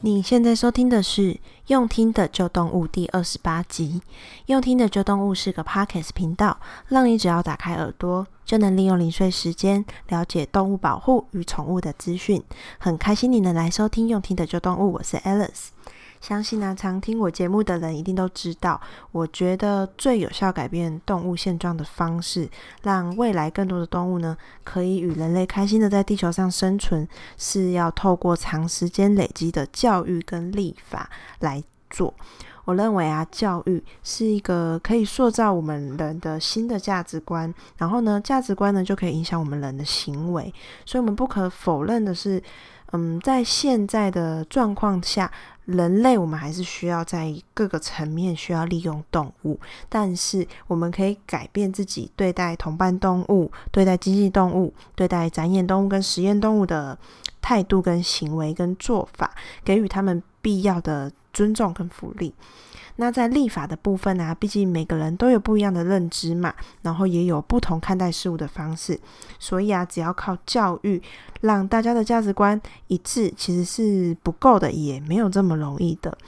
你现在收听的是《用听的旧动物》第二十八集。《用听的旧动物》是个 Podcast 频道，让你只要打开耳朵，就能利用零碎时间了解动物保护与宠物的资讯。很开心你能来收听《用听的旧动物》，我是 Alice。相信呢、啊，常听我节目的人一定都知道，我觉得最有效改变动物现状的方式，让未来更多的动物呢，可以与人类开心的在地球上生存，是要透过长时间累积的教育跟立法来做。我认为啊，教育是一个可以塑造我们人的新的价值观，然后呢，价值观呢就可以影响我们人的行为。所以，我们不可否认的是，嗯，在现在的状况下。人类，我们还是需要在各个层面需要利用动物，但是我们可以改变自己对待同伴动物、对待经济动物、对待展演动物跟实验动物的态度跟行为跟做法，给予他们必要的尊重跟福利。那在立法的部分啊，毕竟每个人都有不一样的认知嘛，然后也有不同看待事物的方式，所以啊，只要靠教育让大家的价值观一致，其实是不够的，也没有这么容易的。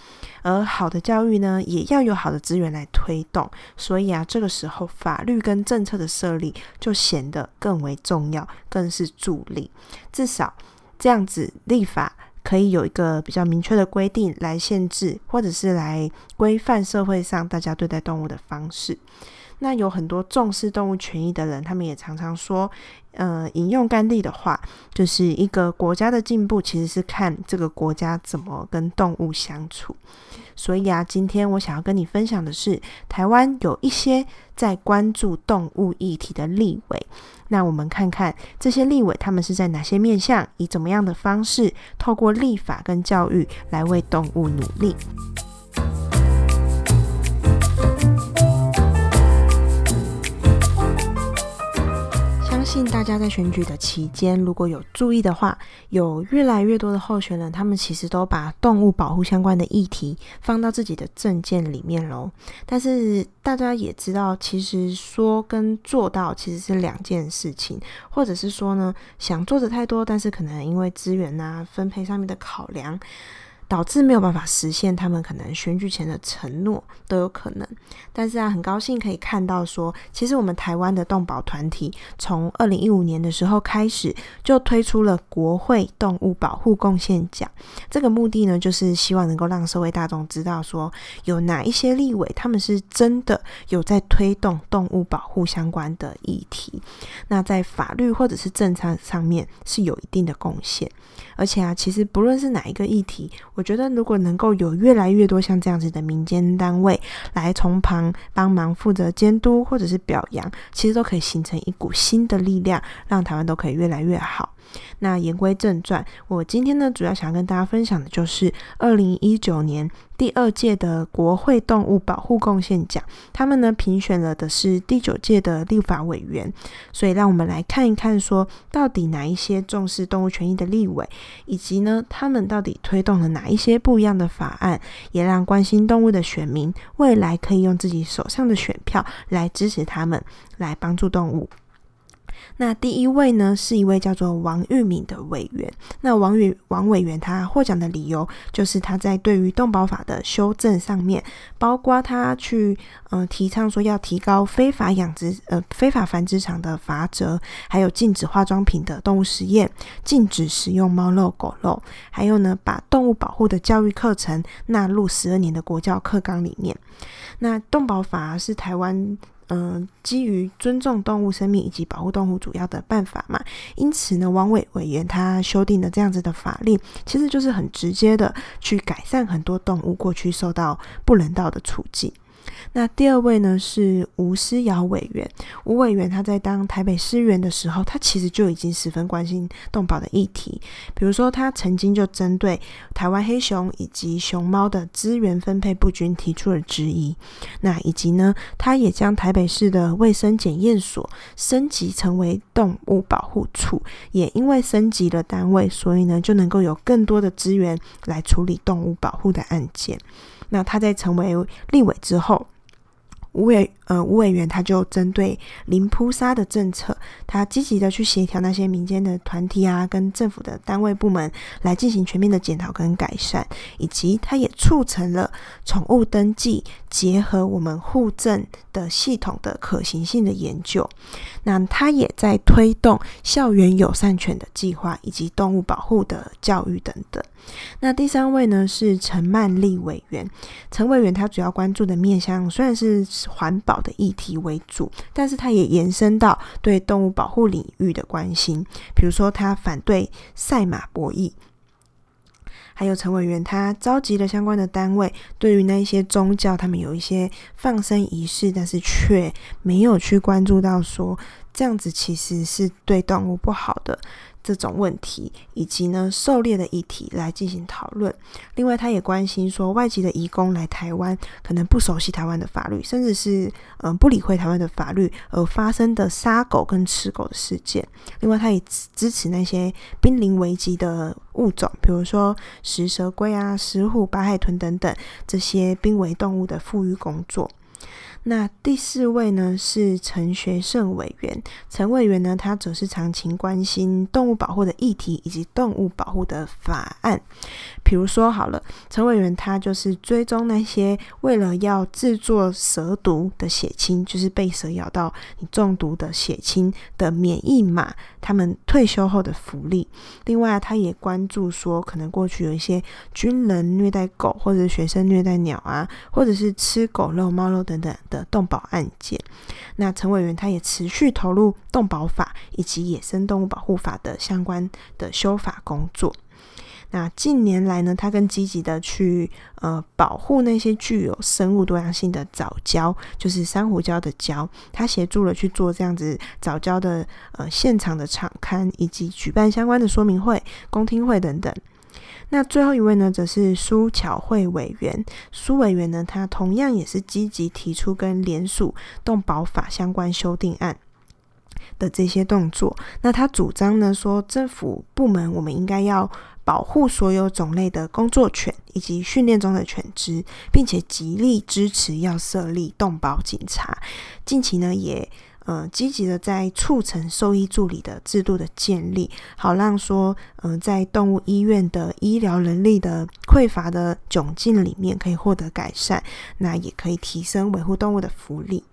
而好的教育呢，也要有好的资源来推动，所以啊，这个时候法律跟政策的设立就显得更为重要，更是助力。至少这样子立法。可以有一个比较明确的规定来限制，或者是来规范社会上大家对待动物的方式。那有很多重视动物权益的人，他们也常常说，呃，引用甘地的话，就是一个国家的进步其实是看这个国家怎么跟动物相处。所以啊，今天我想要跟你分享的是，台湾有一些在关注动物议题的立委。那我们看看这些立委，他们是在哪些面向，以怎么样的方式，透过立法跟教育来为动物努力。信大家在选举的期间，如果有注意的话，有越来越多的候选人，他们其实都把动物保护相关的议题放到自己的政见里面喽。但是大家也知道，其实说跟做到其实是两件事情，或者是说呢，想做的太多，但是可能因为资源啊分配上面的考量。导致没有办法实现他们可能选举前的承诺都有可能，但是啊，很高兴可以看到说，其实我们台湾的动保团体从二零一五年的时候开始就推出了国会动物保护贡献奖，这个目的呢，就是希望能够让社会大众知道说，有哪一些立委他们是真的有在推动动物保护相关的议题，那在法律或者是政策上面是有一定的贡献，而且啊，其实不论是哪一个议题。我觉得，如果能够有越来越多像这样子的民间单位来从旁帮忙负责监督或者是表扬，其实都可以形成一股新的力量，让台湾都可以越来越好。那言归正传，我今天呢主要想跟大家分享的就是二零一九年第二届的国会动物保护贡献奖，他们呢评选了的是第九届的立法委员，所以让我们来看一看，说到底哪一些重视动物权益的立委，以及呢他们到底推动了哪一些不一样的法案，也让关心动物的选民未来可以用自己手上的选票来支持他们，来帮助动物。那第一位呢，是一位叫做王玉敏的委员。那王玉王委员他获奖的理由，就是他在对于动保法的修正上面，包括他去呃提倡说要提高非法养殖呃非法繁殖场的罚则，还有禁止化妆品的动物实验，禁止食用猫肉狗肉，还有呢把动物保护的教育课程纳入十二年的国教课纲里面。那动保法是台湾。嗯、基于尊重动物生命以及保护动物主要的办法嘛，因此呢，王伟委员他修订的这样子的法令，其实就是很直接的去改善很多动物过去受到不人道的处境。那第二位呢是吴思瑶委员，吴委员他在当台北市议员的时候，他其实就已经十分关心动保的议题，比如说他曾经就针对台湾黑熊以及熊猫的资源分配不均提出了质疑，那以及呢，他也将台北市的卫生检验所升级成为动物保护处，也因为升级了单位，所以呢就能够有更多的资源来处理动物保护的案件。那他在成为立委之后，吴委呃吴委员他就针对零扑杀的政策，他积极的去协调那些民间的团体啊，跟政府的单位部门来进行全面的检讨跟改善，以及他也促成了宠物登记结合我们户政的系统的可行性的研究。那他也在推动校园友善犬的计划以及动物保护的教育等等。那第三位呢是陈曼丽委员，陈委员他主要关注的面向虽然是环保的议题为主，但是它也延伸到对动物保护领域的关心，比如说他反对赛马博弈，还有陈委员他召集了相关的单位，对于那一些宗教他们有一些放生仪式，但是却没有去关注到说这样子其实是对动物不好的。这种问题以及呢狩猎的议题来进行讨论。另外，他也关心说外籍的移工来台湾可能不熟悉台湾的法律，甚至是嗯、不理会台湾的法律而发生的杀狗跟吃狗的事件。另外，他也支持那些濒临危机的物种，比如说食蛇龟啊、石虎、白海豚等等这些濒危动物的复育工作。那第四位呢是陈学圣委员，陈委员呢，他则是长期关心动物保护的议题以及动物保护的法案。比如说好了，陈委员他就是追踪那些为了要制作蛇毒的血清，就是被蛇咬到你中毒的血清的免疫码，他们退休后的福利。另外，他也关注说，可能过去有一些军人虐待狗，或者学生虐待鸟啊，或者是吃狗肉、猫肉等等的动保案件。那陈委员他也持续投入动保法以及野生动物保护法的相关的修法工作。那近年来呢，他更积极的去呃保护那些具有生物多样性的藻礁，就是珊瑚礁的礁。他协助了去做这样子藻礁的呃现场的场勘，以及举办相关的说明会、公听会等等。那最后一位呢，则是苏巧慧委员。苏委员呢，他同样也是积极提出跟联署动保法相关修订案的这些动作。那他主张呢，说政府部门我们应该要。保护所有种类的工作犬以及训练中的犬只，并且极力支持要设立动保警察。近期呢，也呃积极的在促成兽医助理的制度的建立，好让说嗯、呃、在动物医院的医疗能力的匮乏的窘境里面可以获得改善，那也可以提升维护动物的福利。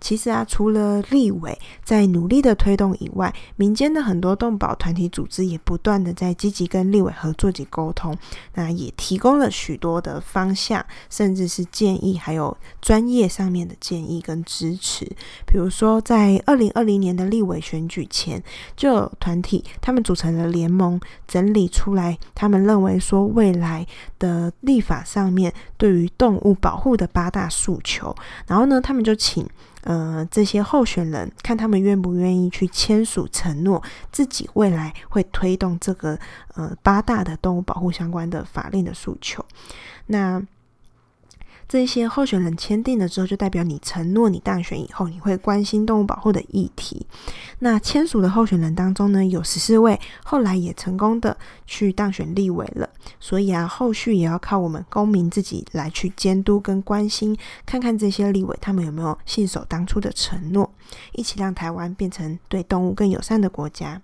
其实啊，除了立委在努力的推动以外，民间的很多动保团体组织也不断的在积极跟立委合作及沟通，那也提供了许多的方向，甚至是建议，还有专业上面的建议跟支持。比如说，在二零二零年的立委选举前，就有团体他们组成了联盟，整理出来他们认为说未来的立法上面对于动物保护的八大诉求，然后呢，他们就请。呃，这些候选人看他们愿不愿意去签署承诺，自己未来会推动这个呃八大的动物保护相关的法令的诉求。那。这些候选人签订了之后，就代表你承诺你当选以后，你会关心动物保护的议题。那签署的候选人当中呢，有十四位后来也成功的去当选立委了。所以啊，后续也要靠我们公民自己来去监督跟关心，看看这些立委他们有没有信守当初的承诺，一起让台湾变成对动物更友善的国家。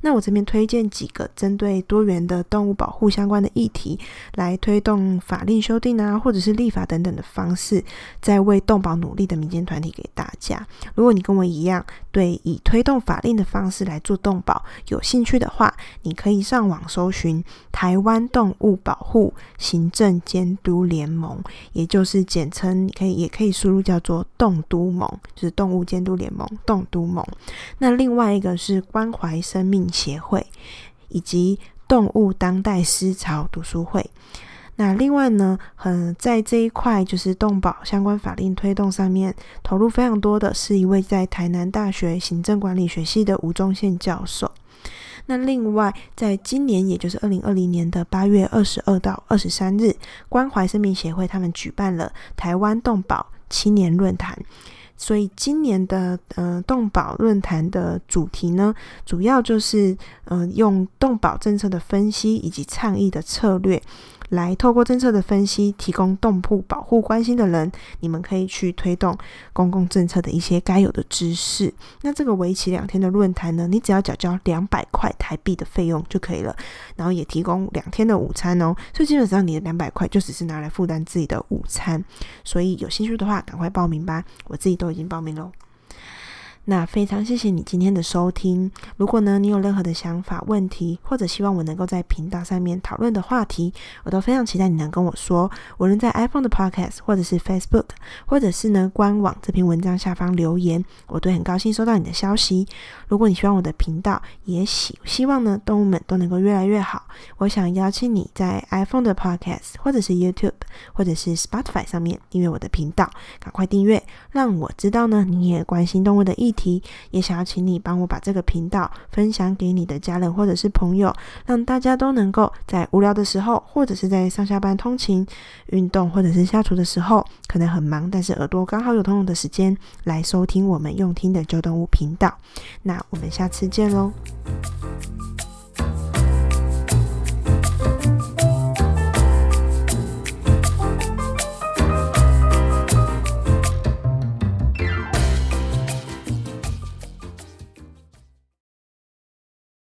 那我这边推荐几个针对多元的动物保护相关的议题，来推动法令修订啊，或者是立法等等的方式，在为动保努力的民间团体给大家。如果你跟我一样，对以推动法令的方式来做动保有兴趣的话，你可以上网搜寻台湾动物保护行政监督联盟，也就是简称，你可以也可以输入叫做动都盟，就是动物监督联盟动都盟。那另外一个是关怀生命协会以及动物当代思潮读书会。那另外呢，嗯，在这一块就是动保相关法令推动上面投入非常多的是一位在台南大学行政管理学系的吴宗宪教授。那另外，在今年也就是二零二零年的八月二十二到二十三日，关怀生命协会他们举办了台湾动保青年论坛。所以今年的呃动保论坛的主题呢，主要就是呃用动保政策的分析以及倡议的策略，来透过政策的分析，提供动铺保护关心的人，你们可以去推动公共政策的一些该有的知识。那这个为期两天的论坛呢，你只要缴交两百块台币的费用就可以了，然后也提供两天的午餐哦。所以基本上你的两百块就只是拿来负担自己的午餐。所以有兴趣的话，赶快报名吧！我自己都已经报名喽。那非常谢谢你今天的收听。如果呢，你有任何的想法、问题，或者希望我能够在频道上面讨论的话题，我都非常期待你能跟我说。无论在 iPhone 的 Podcast，或者是 Facebook，或者是呢官网这篇文章下方留言，我都很高兴收到你的消息。如果你希望我的频道也希希望呢动物们都能够越来越好，我想邀请你在 iPhone 的 Podcast，或者是 YouTube，或者是 Spotify 上面订阅我的频道，赶快订阅，让我知道呢你也关心动物的意题。也想要请你帮我把这个频道分享给你的家人或者是朋友，让大家都能够在无聊的时候，或者是在上下班通勤、运动或者是下厨的时候，可能很忙，但是耳朵刚好有通用的时间来收听我们用听的旧动物频道。那我们下次见喽。